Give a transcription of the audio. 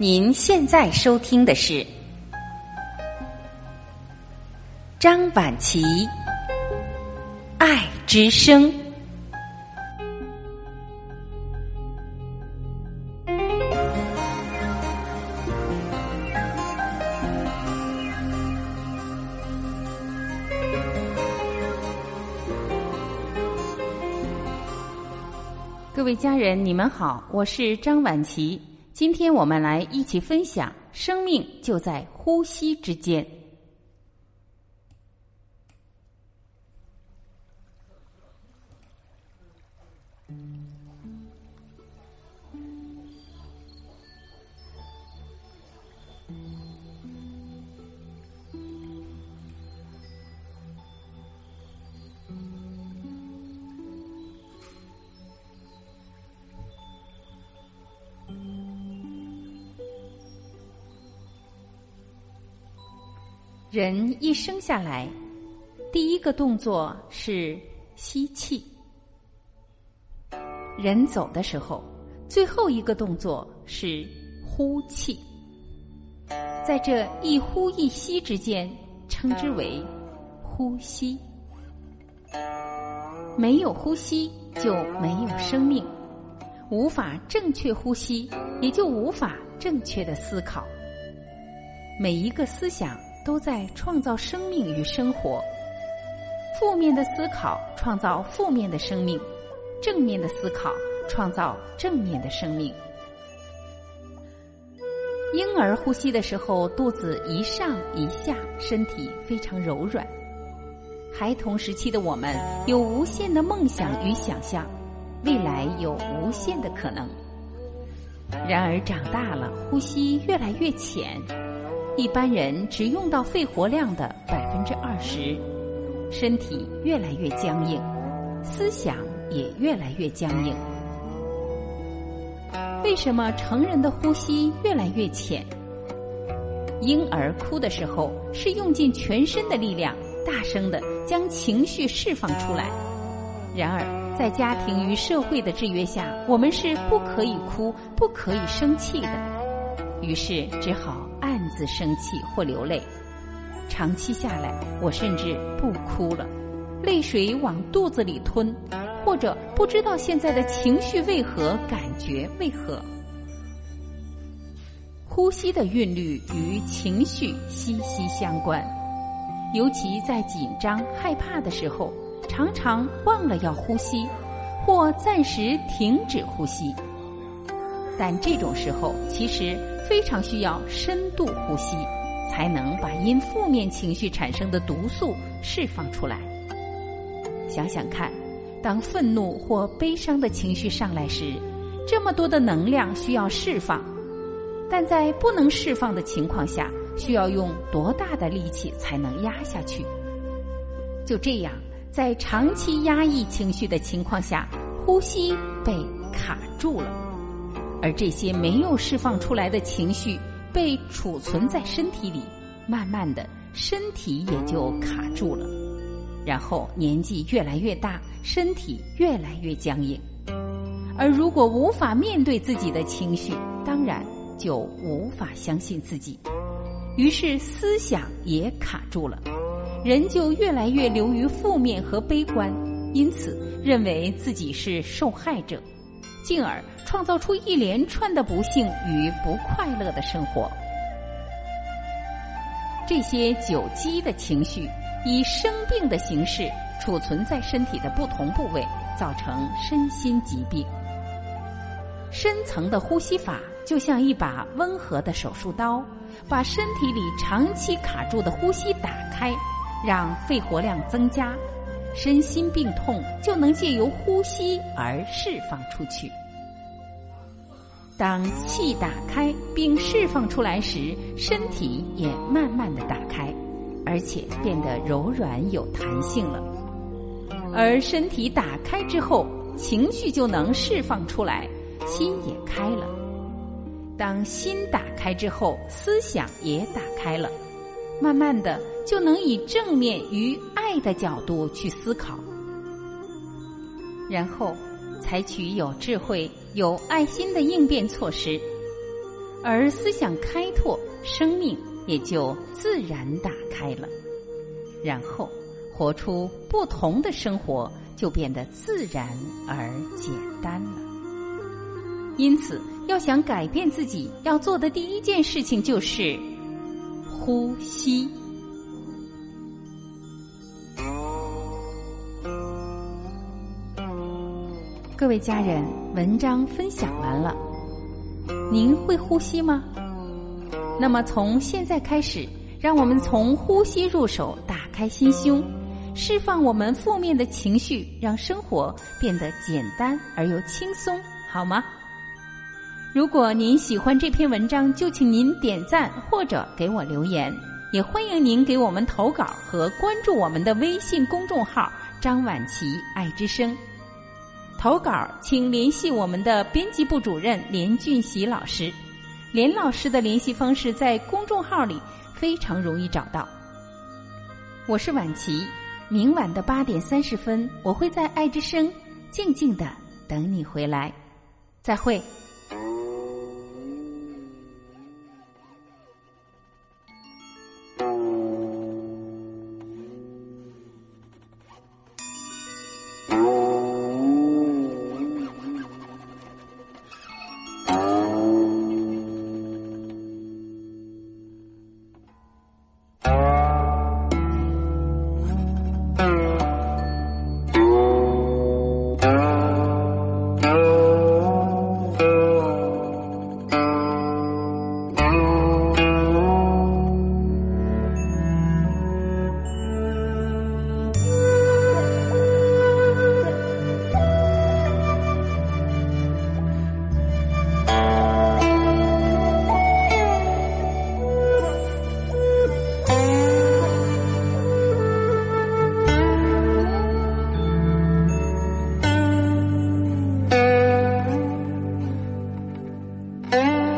您现在收听的是张晚琪《爱之声》。各位家人，你们好，我是张晚琪。今天我们来一起分享：生命就在呼吸之间。人一生下来，第一个动作是吸气；人走的时候，最后一个动作是呼气。在这一呼一吸之间，称之为呼吸。没有呼吸，就没有生命；无法正确呼吸，也就无法正确的思考。每一个思想。都在创造生命与生活。负面的思考创造负面的生命，正面的思考创造正面的生命。婴儿呼吸的时候，肚子一上一下，身体非常柔软。孩童时期的我们有无限的梦想与想象，未来有无限的可能。然而长大了，呼吸越来越浅。一般人只用到肺活量的百分之二十，身体越来越僵硬，思想也越来越僵硬。为什么成人的呼吸越来越浅？婴儿哭的时候是用尽全身的力量，大声的将情绪释放出来。然而，在家庭与社会的制约下，我们是不可以哭、不可以生气的，于是只好。自生气或流泪，长期下来，我甚至不哭了，泪水往肚子里吞，或者不知道现在的情绪为何，感觉为何。呼吸的韵律与情绪息息相关，尤其在紧张、害怕的时候，常常忘了要呼吸，或暂时停止呼吸。但这种时候，其实非常需要深度呼吸，才能把因负面情绪产生的毒素释放出来。想想看，当愤怒或悲伤的情绪上来时，这么多的能量需要释放，但在不能释放的情况下，需要用多大的力气才能压下去？就这样，在长期压抑情绪的情况下，呼吸被卡住了。而这些没有释放出来的情绪被储存在身体里，慢慢的，身体也就卡住了。然后年纪越来越大，身体越来越僵硬。而如果无法面对自己的情绪，当然就无法相信自己，于是思想也卡住了，人就越来越流于负面和悲观，因此认为自己是受害者。进而创造出一连串的不幸与不快乐的生活。这些久积的情绪以生病的形式储存在身体的不同部位，造成身心疾病。深层的呼吸法就像一把温和的手术刀，把身体里长期卡住的呼吸打开，让肺活量增加。身心病痛就能借由呼吸而释放出去。当气打开并释放出来时，身体也慢慢的打开，而且变得柔软有弹性了。而身体打开之后，情绪就能释放出来，心也开了。当心打开之后，思想也打开了，慢慢的就能以正面与爱的角度去思考，然后采取有智慧、有爱心的应变措施。而思想开拓，生命也就自然打开了。然后，活出不同的生活，就变得自然而简单了。因此，要想改变自己，要做的第一件事情就是呼吸。各位家人，文章分享完了，您会呼吸吗？那么从现在开始，让我们从呼吸入手，打开心胸，释放我们负面的情绪，让生活变得简单而又轻松，好吗？如果您喜欢这篇文章，就请您点赞或者给我留言，也欢迎您给我们投稿和关注我们的微信公众号“张晚琪爱之声”。投稿请联系我们的编辑部主任连俊喜老师，连老师的联系方式在公众号里非常容易找到。我是婉琪，明晚的八点三十分，我会在爱之声静静的等你回来，再会。Yeah.